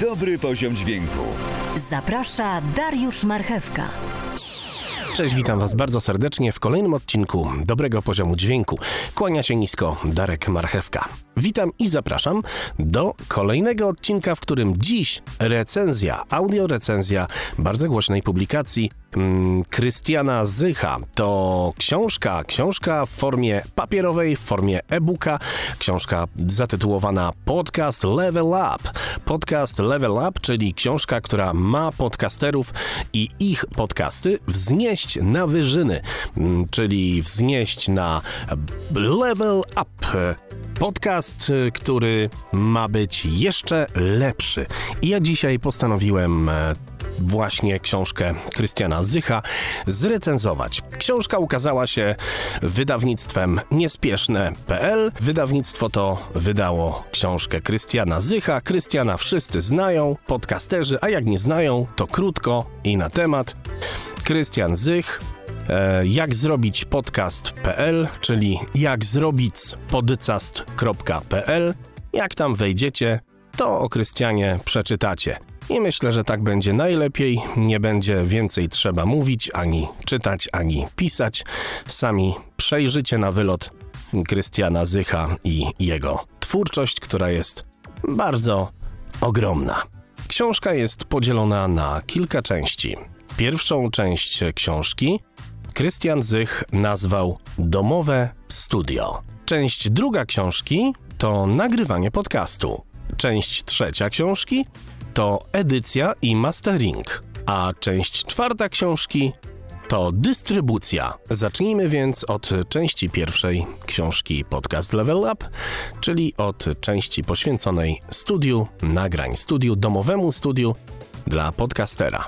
Dobry poziom dźwięku. Zaprasza Dariusz Marchewka. Cześć, witam Was bardzo serdecznie w kolejnym odcinku Dobrego Poziomu Dźwięku. Kłania się nisko Darek Marchewka. Witam i zapraszam do kolejnego odcinka, w którym dziś recenzja, audio recenzja bardzo głośnej publikacji mm, Krystiana Zycha. To książka, książka w formie papierowej, w formie e-booka, książka zatytułowana Podcast Level Up. Podcast Level Up, czyli książka, która ma podcasterów i ich podcasty wznieść na wyżyny, mm, czyli wznieść na level up. Podcast, który ma być jeszcze lepszy. I ja dzisiaj postanowiłem e, właśnie książkę Krystiana Zycha zrecenzować. Książka ukazała się wydawnictwem niespieszne.pl. Wydawnictwo to wydało książkę Krystiana Zycha. Krystiana wszyscy znają, podcasterzy, a jak nie znają, to krótko i na temat. Krystian Zych, jak zrobić podcast.pl, czyli jak zrobić podcast.pl. Jak tam wejdziecie, to o Krystianie przeczytacie. I myślę, że tak będzie najlepiej. Nie będzie więcej trzeba mówić, ani czytać, ani pisać. Sami przejrzycie na wylot Krystiana Zycha i jego twórczość, która jest bardzo ogromna. Książka jest podzielona na kilka części. Pierwszą część książki Krystian Zych nazwał Domowe Studio. Część druga książki to nagrywanie podcastu. Część trzecia książki to edycja i mastering. A część czwarta książki to dystrybucja. Zacznijmy więc od części pierwszej książki Podcast Level Up, czyli od części poświęconej studiu nagrań, studiu domowemu studiu dla podcastera.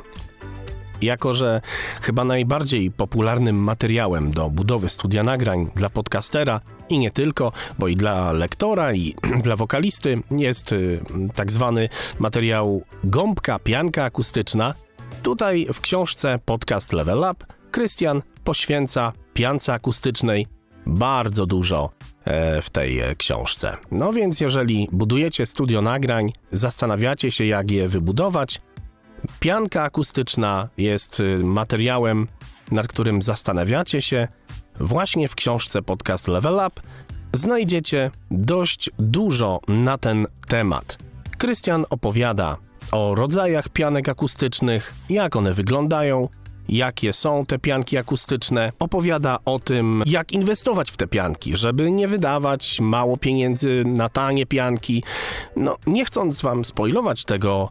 Jako, że chyba najbardziej popularnym materiałem do budowy studia nagrań dla podcastera i nie tylko, bo i dla lektora i dla wokalisty jest y, tak zwany materiał gąbka, pianka akustyczna. Tutaj w książce Podcast Level Up Krystian poświęca piance akustycznej bardzo dużo e, w tej e, książce. No więc jeżeli budujecie studio nagrań, zastanawiacie się jak je wybudować, Pianka akustyczna jest y, materiałem, nad którym zastanawiacie się. Właśnie w książce Podcast Level Up znajdziecie dość dużo na ten temat. Krystian opowiada o rodzajach pianek akustycznych, jak one wyglądają, jakie są te pianki akustyczne. Opowiada o tym, jak inwestować w te pianki, żeby nie wydawać mało pieniędzy na tanie pianki. No, nie chcąc wam spoilować tego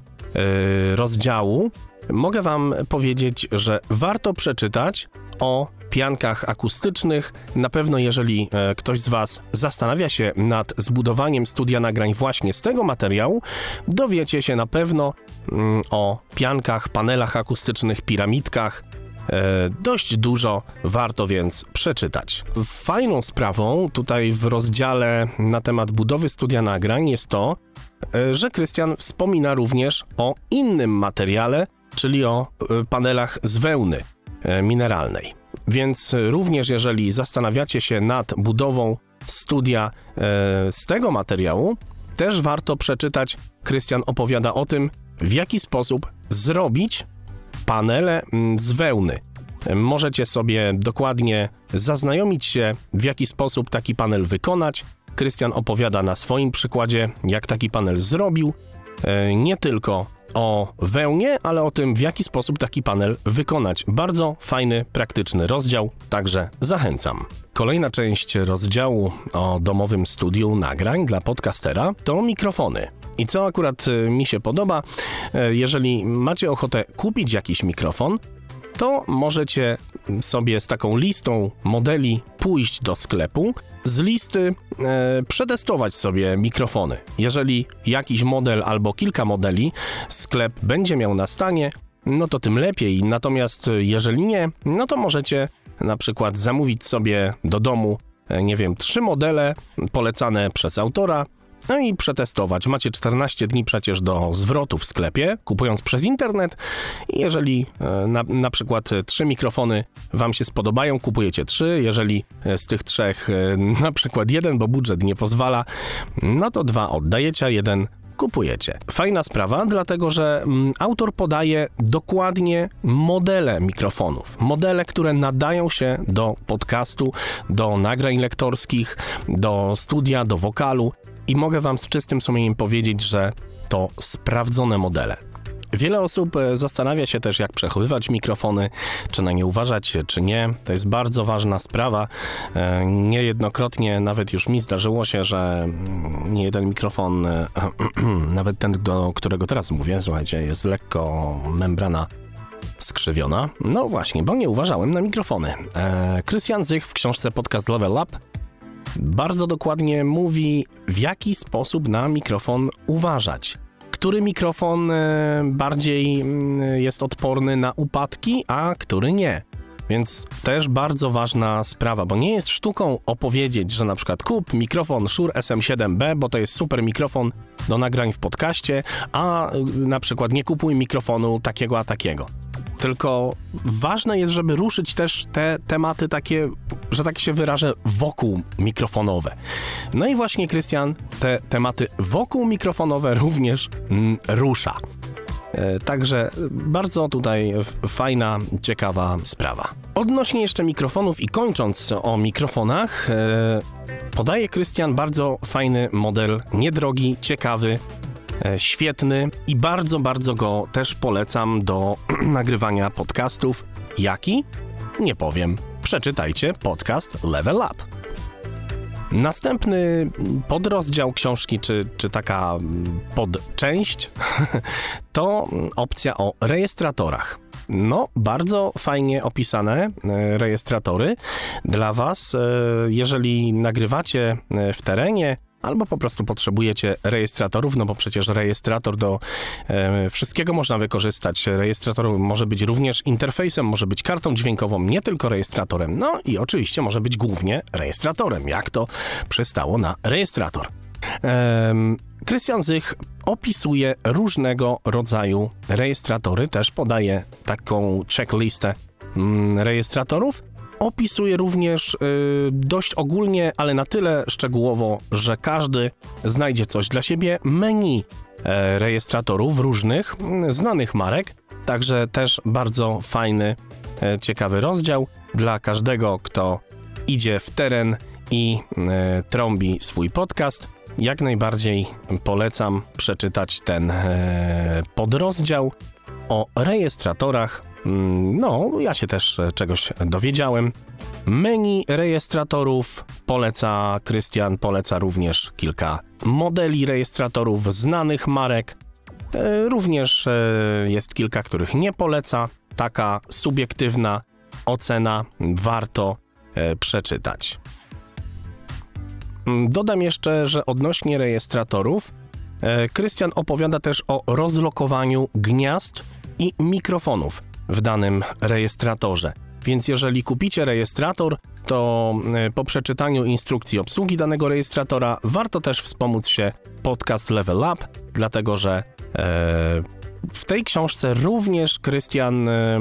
rozdziału, mogę Wam powiedzieć, że warto przeczytać o piankach akustycznych. Na pewno, jeżeli e, ktoś z Was zastanawia się nad zbudowaniem studia nagrań właśnie z tego materiału, dowiecie się na pewno mm, o piankach, panelach akustycznych, piramidkach, E, dość dużo, warto więc przeczytać. Fajną sprawą tutaj w rozdziale na temat budowy studia nagrań jest to, e, że Krystian wspomina również o innym materiale, czyli o e, panelach z wełny mineralnej. Więc również jeżeli zastanawiacie się nad budową studia z tego materiału, też warto przeczytać. Krystian opowiada o tym, w jaki sposób zrobić panele mm, z wełny. Możecie sobie dokładnie zaznajomić się, w jaki sposób taki panel wykonać. Krystian opowiada na swoim przykładzie, jak taki panel zrobił. E, nie tylko o wełnie, ale o tym, w jaki sposób taki panel wykonać. Bardzo fajny, praktyczny rozdział, także zachęcam. Kolejna część rozdziału o domowym studiu nagrań dla podcastera to mikrofony. I co akurat e, mi się podoba, e, jeżeli macie ochotę kupić jakiś mikrofon, to możecie sobie z taką listą modeli pójść do sklepu, z listy e, przetestować sobie mikrofony. Jeżeli jakiś model albo kilka modeli sklep będzie miał na stanie, no to tym lepiej. Natomiast jeżeli nie, no to możecie na przykład zamówić sobie do domu, e, nie wiem, trzy modele polecane przez autora no i przetestować. Macie 14 dni przecież do zwrotu w sklepie, kupując przez internet. I jeżeli e, na, na przykład trzy mikrofony Wam się spodobają, kupujecie trzy. Jeżeli e, z tych trzech e, na przykład jeden, bo budżet nie pozwala, no to dwa oddajecie, a jeden kupujecie. Fajna sprawa, dlatego że mm, autor podaje dokładnie modele mikrofonów. Modele, które nadają się do podcastu, do nagrań lektorskich, do studia, do wokalu. I mogę Wam z czystym sumieniem powiedzieć, że to sprawdzone modele. Wiele osób e, zastanawia się też, jak przechowywać mikrofony, czy na nie uważać, czy nie. To jest bardzo ważna sprawa. E, niejednokrotnie nawet już mi zdarzyło się, że mm, nie jeden mikrofon, e, nawet ten, do którego teraz mówię, słuchajcie, jest lekko membrana skrzywiona. No właśnie, bo nie uważałem na mikrofony. Krystian Zych w książce Podcast Level Up bardzo dokładnie mówi, w jaki sposób na mikrofon uważać który mikrofon e, bardziej mm, jest odporny na upadki, a który nie. Więc też bardzo ważna sprawa, bo nie jest sztuką opowiedzieć, że na przykład kup mikrofon Shure SM7B, bo to jest super mikrofon do nagrań w podcaście, a y, na przykład nie kupuj mikrofonu takiego a takiego tylko ważne jest, żeby ruszyć też te tematy takie, że tak się wyrażę, wokół mikrofonowe. No i właśnie Krystian te tematy wokół mikrofonowe również mm, rusza. E, także bardzo tutaj fajna, ciekawa sprawa. Odnośnie jeszcze mikrofonów i kończąc o mikrofonach, e, podaje Krystian bardzo fajny model, niedrogi, ciekawy, świetny i bardzo, bardzo go też polecam do nagrywania podcastów. Jaki? Nie powiem. Przeczytajcie podcast Level Up. Następny podrozdział książki, czy, czy taka podczęść, to opcja o rejestratorach. No, bardzo fajnie opisane e, rejestratory dla Was. E, jeżeli nagrywacie w terenie, albo po prostu potrzebujecie rejestratorów, no bo przecież rejestrator do e, wszystkiego można wykorzystać. Rejestrator może być również interfejsem, może być kartą dźwiękową, nie tylko rejestratorem. No i oczywiście może być głównie rejestratorem, jak to przystało na rejestrator. Krystian Zych opisuje różnego rodzaju rejestratory, też podaje taką checklistę mm, rejestratorów opisuje również y, dość ogólnie, ale na tyle szczegółowo, że każdy znajdzie coś dla siebie. Menu e, rejestratorów różnych, znanych marek, także też bardzo fajny, e, ciekawy rozdział dla każdego, kto idzie w teren i e, trąbi swój podcast. Jak najbardziej polecam przeczytać ten podrozdział o rejestratorach Mm, no, ja się też e, czegoś dowiedziałem. Menu rejestratorów poleca Krystian, poleca również kilka modeli rejestratorów znanych marek. E, również e, jest kilka, których nie poleca. Taka subiektywna ocena warto przeczytać. Mm, dodam jeszcze, że odnośnie rejestratorów, Krystian opowiada też o rozlokowaniu gniazd i mikrofonów w danym rejestratorze. Więc jeżeli kupicie rejestrator, to e, po przeczytaniu instrukcji obsługi danego rejestratora warto też wspomóc się podcast Level Up, dlatego że e, w tej książce również Krystian e,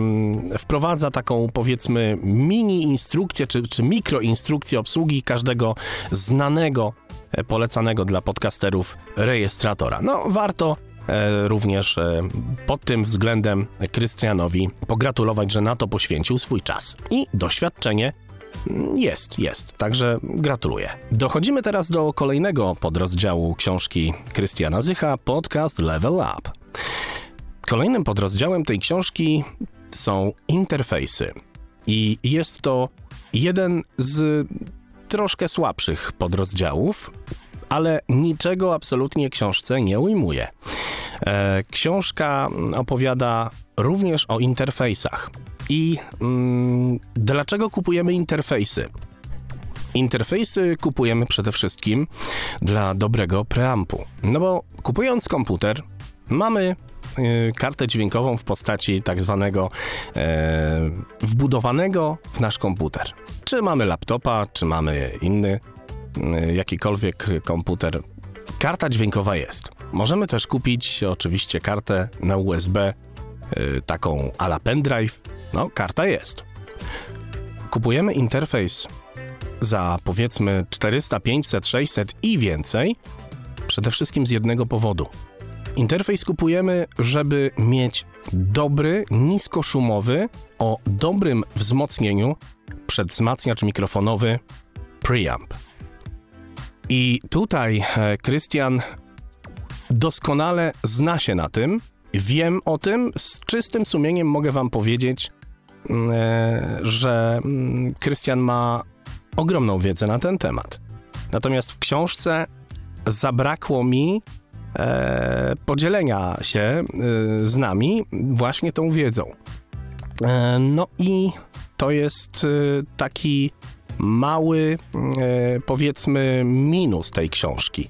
wprowadza taką powiedzmy mini instrukcję czy, czy mikroinstrukcję obsługi każdego znanego, e, polecanego dla podcasterów rejestratora. No warto również e, pod tym względem Krystianowi pogratulować, że na to poświęcił swój czas i doświadczenie jest, jest, także gratuluję. Dochodzimy teraz do kolejnego podrozdziału książki Krystiana Zycha, podcast Level Up. Kolejnym podrozdziałem tej książki są interfejsy. I jest to jeden z troszkę słabszych podrozdziałów, ale niczego absolutnie książce nie ujmuje. E, książka opowiada również o interfejsach. I mm, dlaczego kupujemy interfejsy? Interfejsy kupujemy przede wszystkim dla dobrego preampu. No bo kupując komputer, mamy y, kartę dźwiękową w postaci tak zwanego e, wbudowanego w nasz komputer. Czy mamy laptopa, czy mamy inny y, jakikolwiek komputer, karta dźwiękowa jest. Możemy też kupić oczywiście kartę na USB, yy, taką ala pendrive. No, karta jest. Kupujemy interfejs za powiedzmy 400, 500, 600 i więcej. Przede wszystkim z jednego powodu. Interfejs kupujemy, żeby mieć dobry, niskoszumowy, o dobrym wzmocnieniu przedwzmacniacz mikrofonowy preamp. I tutaj e, Krystian doskonale zna się na tym, wiem o tym, z czystym sumieniem mogę wam powiedzieć, mm, e, że mm, Krystian ma ogromną wiedzę na ten temat. Natomiast w książce zabrakło mi e, podzielenia się z nami właśnie tą wiedzą. No i to jest taki mały, e, powiedzmy, minus tej książki.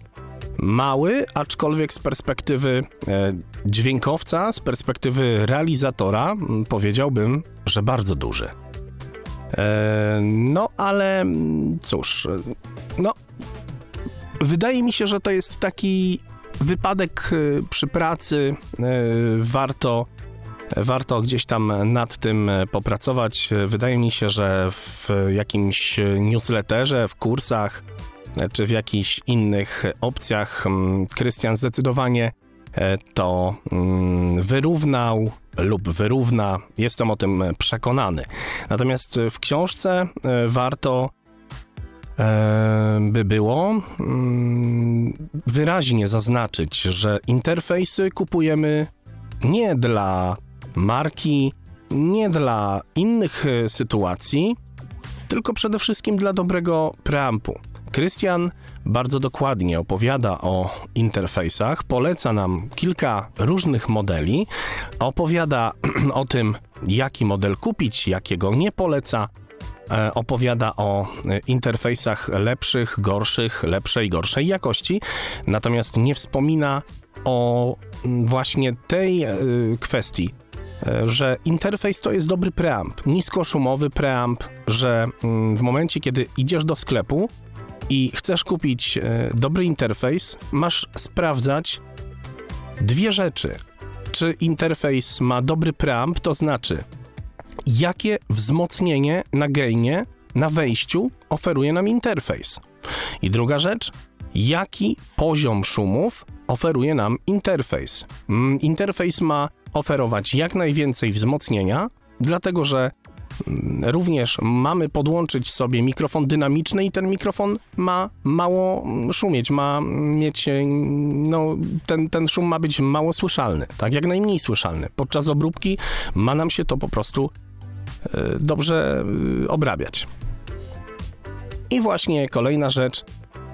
Mały, aczkolwiek z perspektywy e, dźwiękowca, z perspektywy realizatora, powiedziałbym, że bardzo duży. E, No, ale cóż, no, wydaje mi się, że to jest taki wypadek przy pracy. Warto, warto gdzieś tam nad tym e, popracować. Wydaje mi się, że w jakimś newsletterze, w kursach e, czy w jakichś innych opcjach mm, Krystian zdecydowanie e, to mm, wyrównał lub wyrówna. Jestem o tym przekonany. Natomiast w książce warto by było mm, wyraźnie zaznaczyć, że interfejsy kupujemy nie dla marki, nie dla innych e, sytuacji, tylko przede wszystkim dla dobrego preampu. Krystian bardzo dokładnie opowiada o interfejsach, poleca nam kilka różnych modeli, opowiada o tym, jaki model kupić, jakiego nie poleca, e, opowiada o e, interfejsach lepszych, gorszych, lepszej, gorszej jakości, natomiast nie wspomina o właśnie tej kwestii, że interfejs to jest dobry preamp, niskoszumowy preamp, że mm, w momencie, kiedy idziesz do sklepu i chcesz kupić e, dobry interfejs, masz sprawdzać dwie rzeczy. Czy interfejs ma dobry preamp, to znaczy jakie wzmocnienie na gainie, na wejściu oferuje nam interfejs. I druga rzecz, jaki poziom szumów oferuje nam interfejs. Mm, Interfejs ma oferować jak najwięcej wzmocnienia, dlatego że mm, również mamy podłączyć sobie mikrofon dynamiczny i ten mikrofon ma mało mm, szumieć, ma mieć, e, no, ten, ten szum ma być mało słyszalny, tak jak najmniej słyszalny. Podczas obróbki ma nam się to po prostu e, dobrze e, obrabiać. I właśnie kolejna rzecz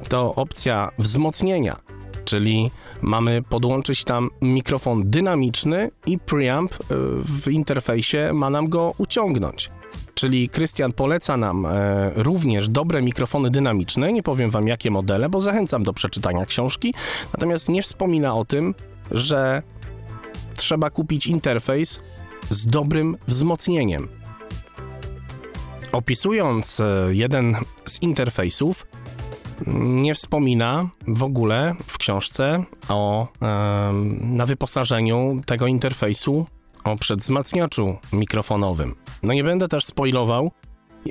to opcja wzmocnienia, czyli mamy podłączyć tam mikrofon dynamiczny i preamp y, w interfejsie ma nam go uciągnąć. Czyli Krystian poleca nam e, również dobre mikrofony dynamiczne. Nie powiem wam jakie modele, bo zachęcam do przeczytania książki. Natomiast nie wspomina o tym, że trzeba kupić interfejs z dobrym wzmocnieniem. Opisując e, jeden z interfejsów, nie wspomina w ogóle w książce o na wyposażeniu tego interfejsu o przedwzmacniaczu mikrofonowym. No nie będę też spoilował,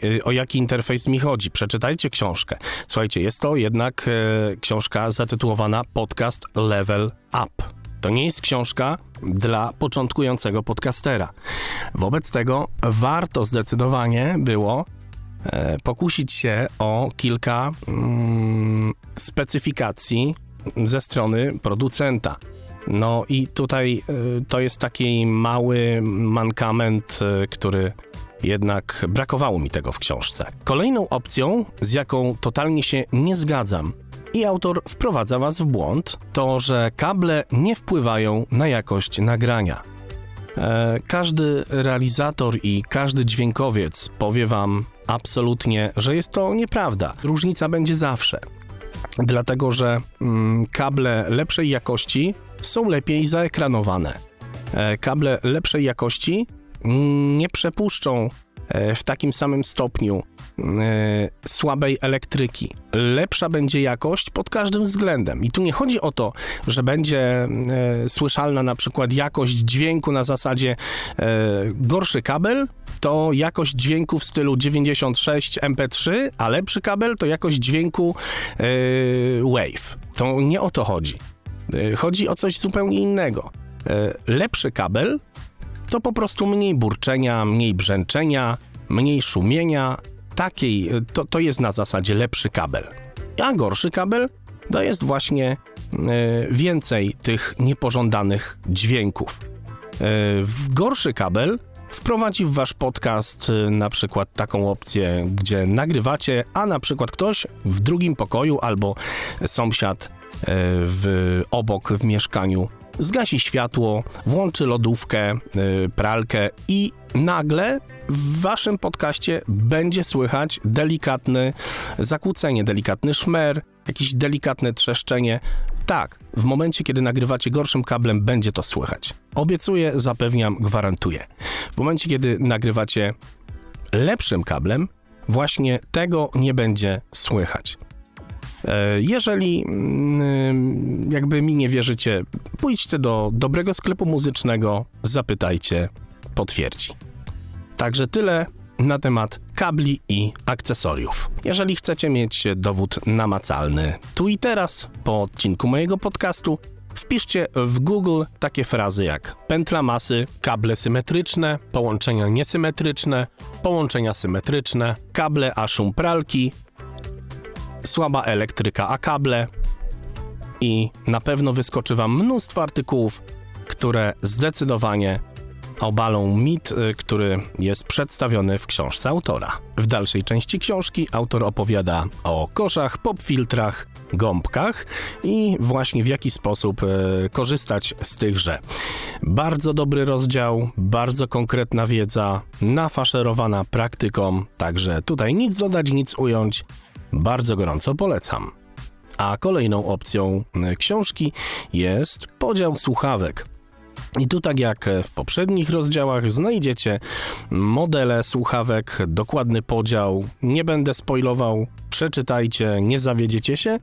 y, o jaki interfejs mi chodzi. Przeczytajcie książkę. Słuchajcie, jest to jednak e, książka zatytułowana Podcast Level Up. To nie jest książka dla początkującego podcastera. Wobec tego warto zdecydowanie było pokusić się o kilka mm, specyfikacji ze strony producenta. No i tutaj y, to jest taki mały mankament, y, który jednak brakowało mi tego w książce. Kolejną opcją, z jaką totalnie się nie zgadzam, i autor wprowadza Was w błąd, to że kable nie wpływają na jakość nagrania. E, Każdy realizator i każdy dźwiękowiec powie Wam absolutnie, że jest to nieprawda. Różnica będzie zawsze. Dlatego, że mm, kable lepszej jakości są lepiej zaekranowane. E, Kable lepszej jakości mm, nie przepuszczą e, w takim samym stopniu słabej elektryki, lepsza będzie jakość pod każdym względem. I tu nie chodzi o to, że będzie e, słyszalna na przykład jakość dźwięku na zasadzie gorszy kabel, to jakość dźwięku w stylu 96 MP3, a lepszy kabel to jakość dźwięku Wave. To nie o to chodzi. Chodzi o coś zupełnie innego. Lepszy kabel to po prostu mniej burczenia, mniej brzęczenia, mniej szumienia. Takiej, to, to jest na zasadzie lepszy kabel. A gorszy kabel to jest właśnie e, więcej tych niepożądanych dźwięków. E, gorszy kabel wprowadzi w wasz podcast na przykład taką opcję, gdzie nagrywacie, a na przykład ktoś w drugim pokoju albo sąsiad w, obok w mieszkaniu zgasi światło, włączy lodówkę, pralkę i nagle w waszym podcaście będzie słychać delikatne zakłócenie, delikatny szmer, jakieś delikatne trzeszczenie. Tak, w momencie, kiedy nagrywacie gorszym kablem, będzie to słychać. Obiecuję, zapewniam, gwarantuję. W momencie, kiedy nagrywacie lepszym kablem, właśnie tego nie będzie słychać. E, jeżeli mm, jakby mi nie wierzycie, pójdźcie do dobrego sklepu muzycznego, zapytajcie, potwierdzi. Także tyle na temat kabli i akcesoriów. Jeżeli chcecie mieć dowód namacalny tu i teraz po odcinku mojego podcastu, wpiszcie w Google takie frazy jak pętla masy, kable symetryczne, połączenia niesymetryczne, połączenia symetryczne, kable a szum pralki, słaba elektryka, a kable. I na pewno wyskoczy Wam mnóstwo artykułów, które zdecydowanie obalą mit, y, który jest przedstawiony w książce autora. W dalszej części książki autor opowiada o koszach, popfiltrach, gąbkach i właśnie w jaki sposób y, korzystać z tychże. Bardzo dobry rozdział, bardzo konkretna wiedza, nafaszerowana praktyką, także tutaj nic dodać, nic ująć. Bardzo gorąco polecam. A kolejną opcją e, książki jest podział słuchawek. I tu, tak jak w poprzednich rozdziałach, znajdziecie modele słuchawek, dokładny podział. Nie będę spoilował, przeczytajcie, nie zawiedziecie się.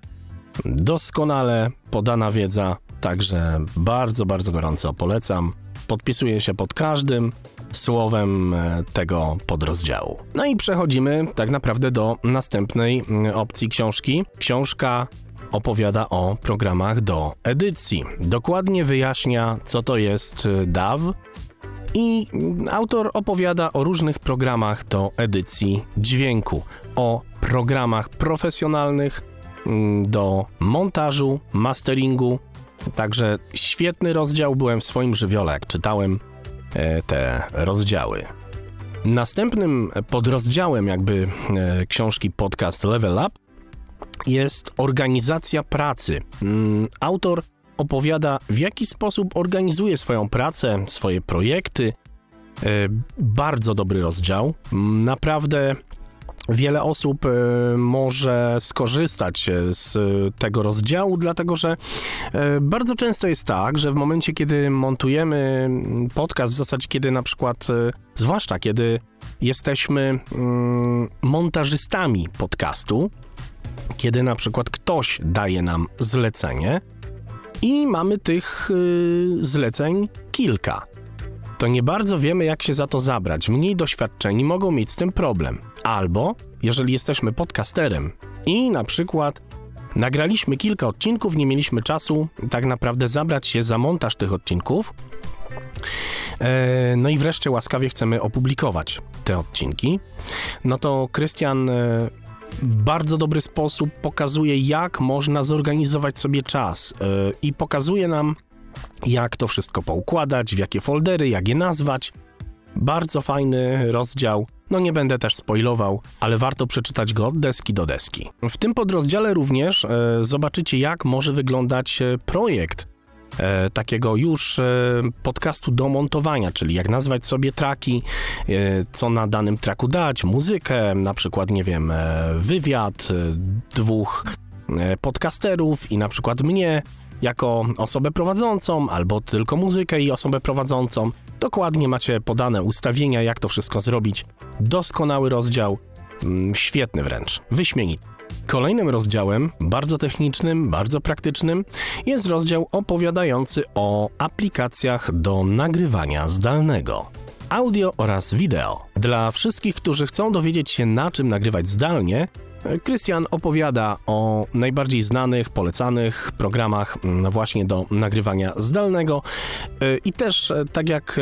Doskonale podana wiedza, także bardzo, bardzo gorąco polecam. Podpisuję się pod każdym słowem e, tego podrozdziału. No i przechodzimy tak naprawdę do następnej opcji książki. Książka opowiada o programach do edycji. Dokładnie wyjaśnia, co to jest e, DAW. I autor opowiada o różnych programach do edycji dźwięku, o programach profesjonalnych do montażu, masteringu. Także świetny rozdział byłem w swoim żywiole, jak czytałem E, te rozdziały. Następnym podrozdziałem jakby e, książki podcast Level Up jest organizacja pracy. Mm, autor opowiada w jaki sposób organizuje swoją pracę, swoje projekty. E, bardzo dobry rozdział. Naprawdę Wiele osób e, może skorzystać e, z tego rozdziału, dlatego że bardzo często jest tak, że w momencie, kiedy montujemy podcast, w zasadzie kiedy na przykład, zwłaszcza kiedy jesteśmy mm, montażystami podcastu, kiedy na przykład ktoś daje nam zlecenie i mamy tych zleceń kilka to nie bardzo wiemy, jak się za to zabrać. Mniej doświadczeni mogą mieć z tym problem. Albo, jeżeli jesteśmy podcasterem i na przykład nagraliśmy kilka odcinków, nie mieliśmy czasu tak naprawdę zabrać się za montaż tych odcinków, e, no i wreszcie łaskawie chcemy opublikować te odcinki, no to Krystian e, bardzo dobry sposób pokazuje, jak można zorganizować sobie czas e, i pokazuje nam, jak to wszystko poukładać, w jakie foldery, jak je nazwać. Bardzo fajny rozdział. No nie będę też spoilował, ale warto przeczytać go od deski do deski. W tym podrozdziale również e, zobaczycie, jak może wyglądać e, projekt takiego już e, podcastu do montowania, czyli jak nazwać sobie traki, e, co na danym traku dać, muzykę, na przykład, nie wiem, e, wywiad dwóch podcasterów i na przykład mnie, jako osobę prowadzącą, albo tylko muzykę i osobę prowadzącą. Dokładnie macie podane ustawienia, jak to wszystko zrobić. Doskonały rozdział, mm, świetny wręcz, wyśmienity. Kolejnym rozdziałem, bardzo technicznym, bardzo praktycznym, jest rozdział opowiadający o aplikacjach do nagrywania zdalnego. Audio oraz wideo. Dla wszystkich, którzy chcą dowiedzieć się, na czym nagrywać zdalnie, Krystian opowiada o najbardziej znanych, polecanych programach mm, właśnie do nagrywania zdalnego. Y, i też e, tak jak e,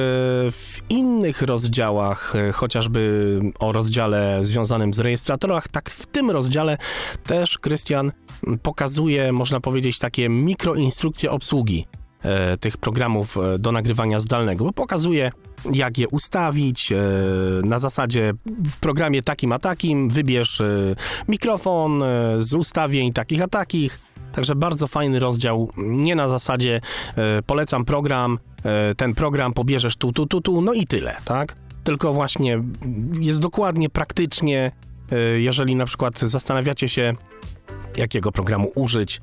w innych rozdziałach, e, chociażby o rozdziale związanym z rejestratorach, tak w tym rozdziale też Krystian pokazuje, można powiedzieć, takie mikroinstrukcje obsługi tych programów do nagrywania zdalnego, bo pokazuje jak je ustawić. E, na zasadzie w programie takim a takim wybierz e, mikrofon e, z ustawień takich a takich. Także bardzo fajny rozdział. Nie na zasadzie polecam program, ten program pobierzesz tu, tu, tu, tu, no i tyle, tak? Tylko właśnie jest dokładnie praktycznie, jeżeli na przykład zastanawiacie się, jakiego programu użyć,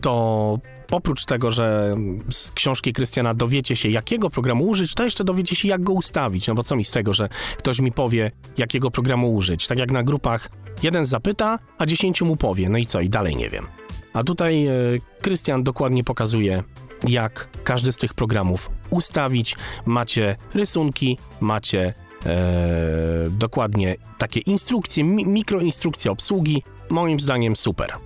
to oprócz tego, że z książki Krystiana dowiecie się, jakiego programu użyć, to jeszcze dowiecie się, jak go ustawić. No bo co mi z tego, że ktoś mi powie, jakiego programu użyć. Tak jak na grupach, jeden zapyta, a dziesięciu mu powie. No i co? I dalej nie wiem. A tutaj e, Krystian dokładnie pokazuje, jak każdy z tych programów ustawić. Macie rysunki, macie e, dokładnie takie instrukcje, mi mikroinstrukcje obsługi. Moim zdaniem super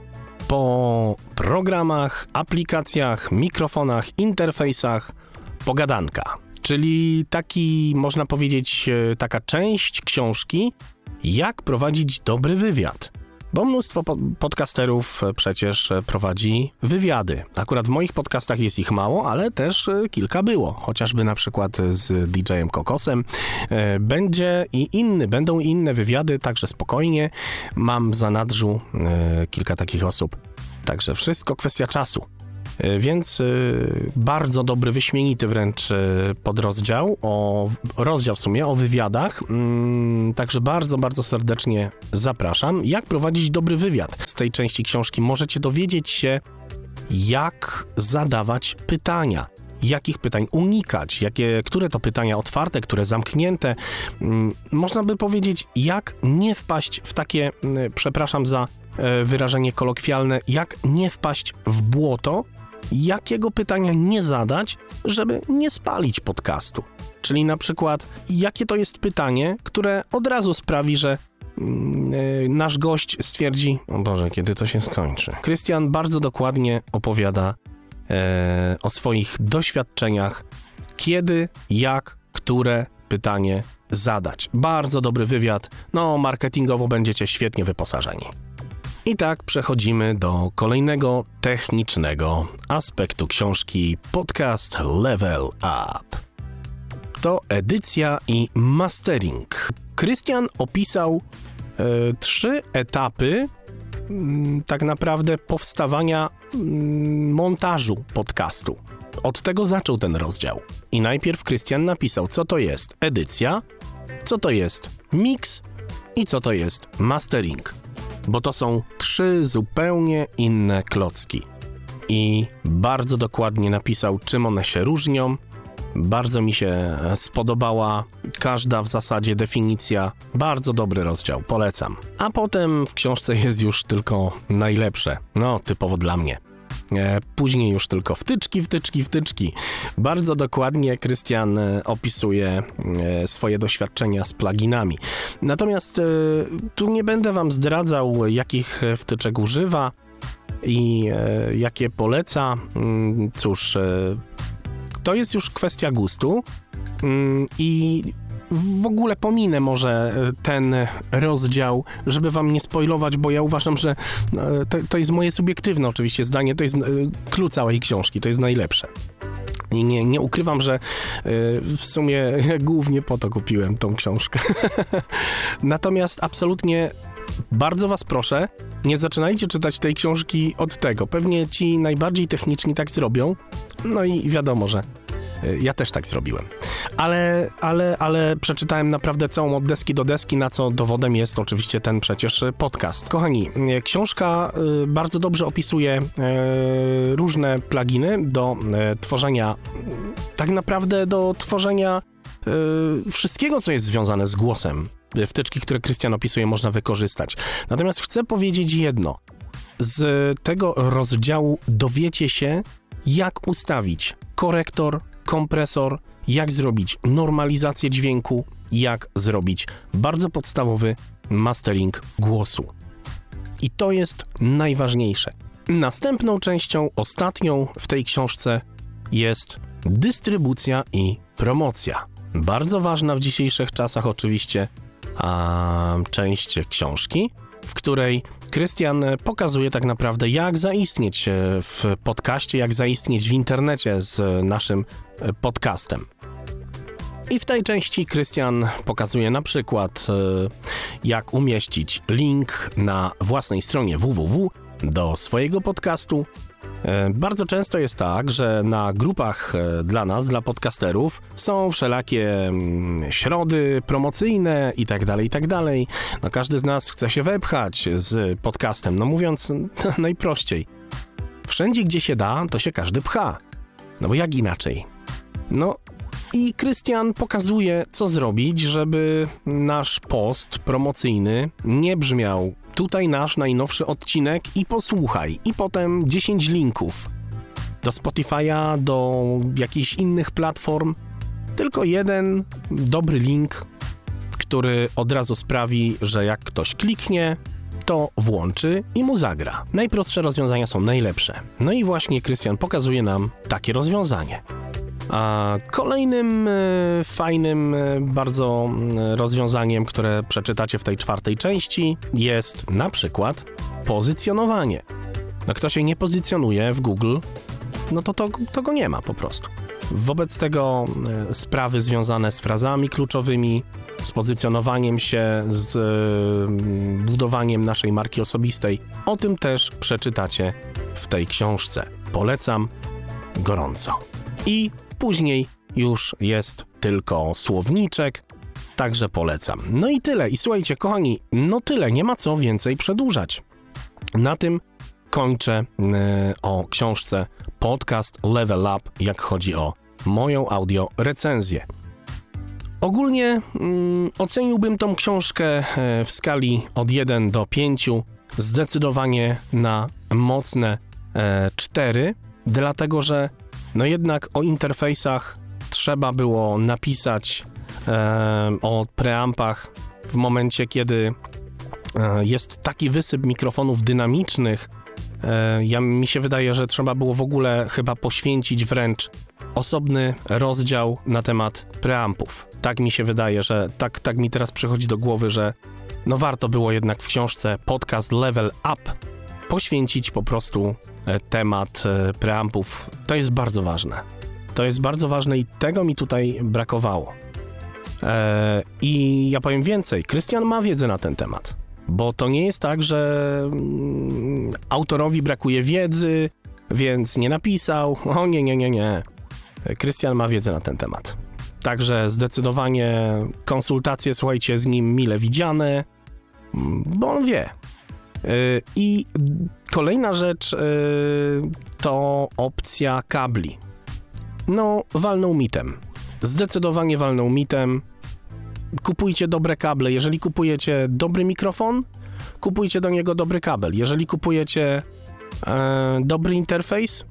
po programach, aplikacjach, mikrofonach, interfejsach, pogadanka. Czyli taki, można powiedzieć, e, taka część książki, jak prowadzić dobry wywiad. Bo mnóstwo podcasterów e, przecież e, prowadzi wywiady. Akurat w moich podcastach jest ich mało, ale też kilka było. Chociażby na przykład z DJ-em Kokosem. Będzie i inny, będą inne wywiady, także spokojnie. Mam w zanadrzu kilka takich osób. Także wszystko kwestia czasu. Więc bardzo dobry, wyśmienity wręcz podrozdział, o, rozdział w sumie o wywiadach. Mm, także bardzo, bardzo serdecznie zapraszam. Jak prowadzić dobry wywiad? Z tej części książki możecie dowiedzieć się, jak zadawać pytania jakich pytań unikać, jakie, które to pytania otwarte, które zamknięte. Mm, można by powiedzieć, jak nie wpaść w takie, mm, przepraszam za e, wyrażenie kolokwialne, jak nie wpaść w błoto, jakiego pytania nie zadać, żeby nie spalić podcastu. Czyli na przykład, jakie to jest pytanie, które od razu sprawi, że e, nasz gość stwierdzi: O Boże, kiedy to się skończy. Krystian bardzo dokładnie opowiada e, o swoich doświadczeniach, kiedy, jak, które pytanie zadać. Bardzo dobry wywiad, no marketingowo będziecie świetnie wyposażeni. I tak przechodzimy do kolejnego technicznego aspektu książki Podcast Level Up. To edycja i mastering. Krystian opisał e, trzy etapy Mm, tak naprawdę powstawania mm, montażu podcastu. Od tego zaczął ten rozdział. I najpierw Krystian napisał, co to jest edycja, co to jest mix i co to jest mastering. Bo to są trzy zupełnie inne klocki. I bardzo dokładnie napisał, czym one się różnią, bardzo mi się e, spodobała każda w zasadzie definicja. Bardzo dobry rozdział, polecam. A potem w książce jest już tylko najlepsze. No, typowo dla mnie. E, później już tylko wtyczki, wtyczki, wtyczki. Bardzo dokładnie Krystian e, opisuje swoje doświadczenia z pluginami. Natomiast tu nie będę Wam zdradzał, jakich wtyczek używa i jakie poleca. Mm, cóż, to jest już kwestia gustu mm, i w ogóle pominę może e, ten rozdział, żeby wam nie spoilować, bo ja uważam, że e, to, to jest moje subiektywne oczywiście zdanie, to jest klucz e, całej książki, to jest najlepsze. I nie, nie ukrywam, że w sumie głównie po to kupiłem tą książkę. Natomiast absolutnie bardzo was proszę, nie zaczynajcie czytać tej książki od tego. Pewnie ci najbardziej techniczni tak zrobią. No i wiadomo, że ja też tak zrobiłem. ale, ale, ale przeczytałem naprawdę całą od deski do deski, na co dowodem jest oczywiście ten przecież podcast. Kochani, e, książka e, bardzo dobrze opisuje e, różne pluginy do tworzenia, tak naprawdę do tworzenia wszystkiego, co jest związane z głosem. Wtyczki, które Krystian opisuje, można wykorzystać. Natomiast chcę powiedzieć jedno. Z tego rozdziału dowiecie się, jak ustawić korektor, kompresor, jak zrobić normalizację dźwięku, jak zrobić bardzo podstawowy mastering głosu. I to jest najważniejsze. Następną częścią, ostatnią w tej książce jest dystrybucja i promocja. Bardzo ważna w dzisiejszych czasach, oczywiście, a, część książki, w której Krystian pokazuje tak naprawdę, jak zaistnieć w podcaście, jak zaistnieć w internecie z naszym podcastem. I w tej części Krystian pokazuje na przykład, e, jak umieścić link na własnej stronie www do swojego podcastu. E, bardzo często jest tak, że na grupach e, dla nas, dla podcasterów, są wszelakie mm, środy promocyjne i tak dalej, i tak dalej. No każdy z nas chce się wepchać z podcastem, no mówiąc najprościej. Wszędzie, gdzie się da, to się każdy pcha. No bo jak inaczej? No, i Krystian pokazuje, co zrobić, żeby nasz post promocyjny nie brzmiał tutaj nasz najnowszy odcinek i posłuchaj, i potem 10 linków do Spotify'a, do jakichś innych platform, tylko jeden dobry link, który od razu sprawi, że jak ktoś kliknie, to włączy i mu zagra. Najprostsze rozwiązania są najlepsze. No i właśnie Krystian pokazuje nam takie rozwiązanie. A kolejnym e, fajnym e, bardzo e, rozwiązaniem, które przeczytacie w tej czwartej części, jest na przykład pozycjonowanie. No, kto się nie pozycjonuje w Google, no to, to, to go nie ma po prostu. Wobec tego sprawy związane z frazami kluczowymi, z pozycjonowaniem się, z budowaniem naszej marki osobistej, o tym też przeczytacie w tej książce. Polecam gorąco. I Później już jest tylko słowniczek, także polecam. No i tyle. I słuchajcie, kochani, no tyle, nie ma co więcej przedłużać. Na tym kończę yy, o książce podcast Level Up, jak chodzi o moją audio recenzję. Ogólnie yy, oceniłbym tą książkę yy, w skali od 1 do 5 zdecydowanie na mocne 4, dlatego że no jednak o interfejsach trzeba było napisać e, o preampach w momencie, kiedy e, jest taki wysyp mikrofonów dynamicznych. E, ja, mi się wydaje, że trzeba było w ogóle chyba poświęcić wręcz osobny rozdział na temat preampów. Tak mi się wydaje, że tak, tak mi teraz przychodzi do głowy, że no warto było jednak w książce podcast Level Up poświęcić po prostu e, temat e, preampów. To jest bardzo ważne. To jest bardzo ważne i tego mi tutaj brakowało. E, I ja powiem więcej, Krystian ma wiedzę na ten temat, bo to nie jest tak, że mm, autorowi brakuje wiedzy, więc nie napisał. O nie, nie, nie, nie. Krystian ma wiedzę na ten temat. Także zdecydowanie konsultacje, słuchajcie, z nim mile widziane, bo on wie, I kolejna rzecz y, to opcja kabli. No, walną mitem. Zdecydowanie walną mitem. Kupujcie dobre kable. Jeżeli kupujecie dobry mikrofon, kupujcie do niego dobry kabel. Jeżeli kupujecie e, dobry interfejs,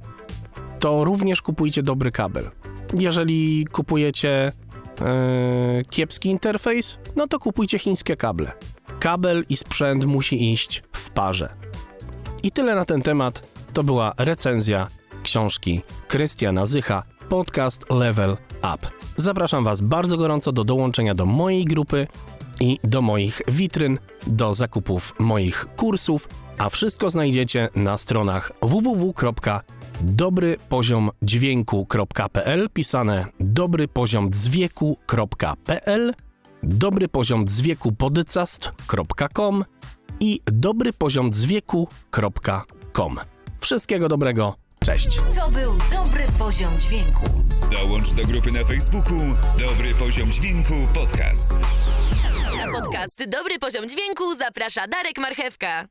to również kupujcie dobry kabel. Jeżeli kupujecie e, kiepski interfejs, no to kupujcie chińskie kable. Kabel i sprzęt musi iść parze. I tyle na ten temat. To była recenzja książki Krystiana Zycha, podcast Level Up. Zapraszam Was bardzo gorąco do dołączenia do mojej grupy i do moich witryn, do zakupów moich kursów, a wszystko znajdziecie na stronach www.dobrypoziomdźwięku.pl pisane dobry poziom i dobrypoziomdzwieku.com. Wszystkiego dobrego, Cześć! To był dobry poziom dźwięku. Dołącz do grupy na Facebooku Dobry Poziom Dźwięku Podcast. Na podcast Dobry Poziom Dźwięku zaprasza Darek Marchewka.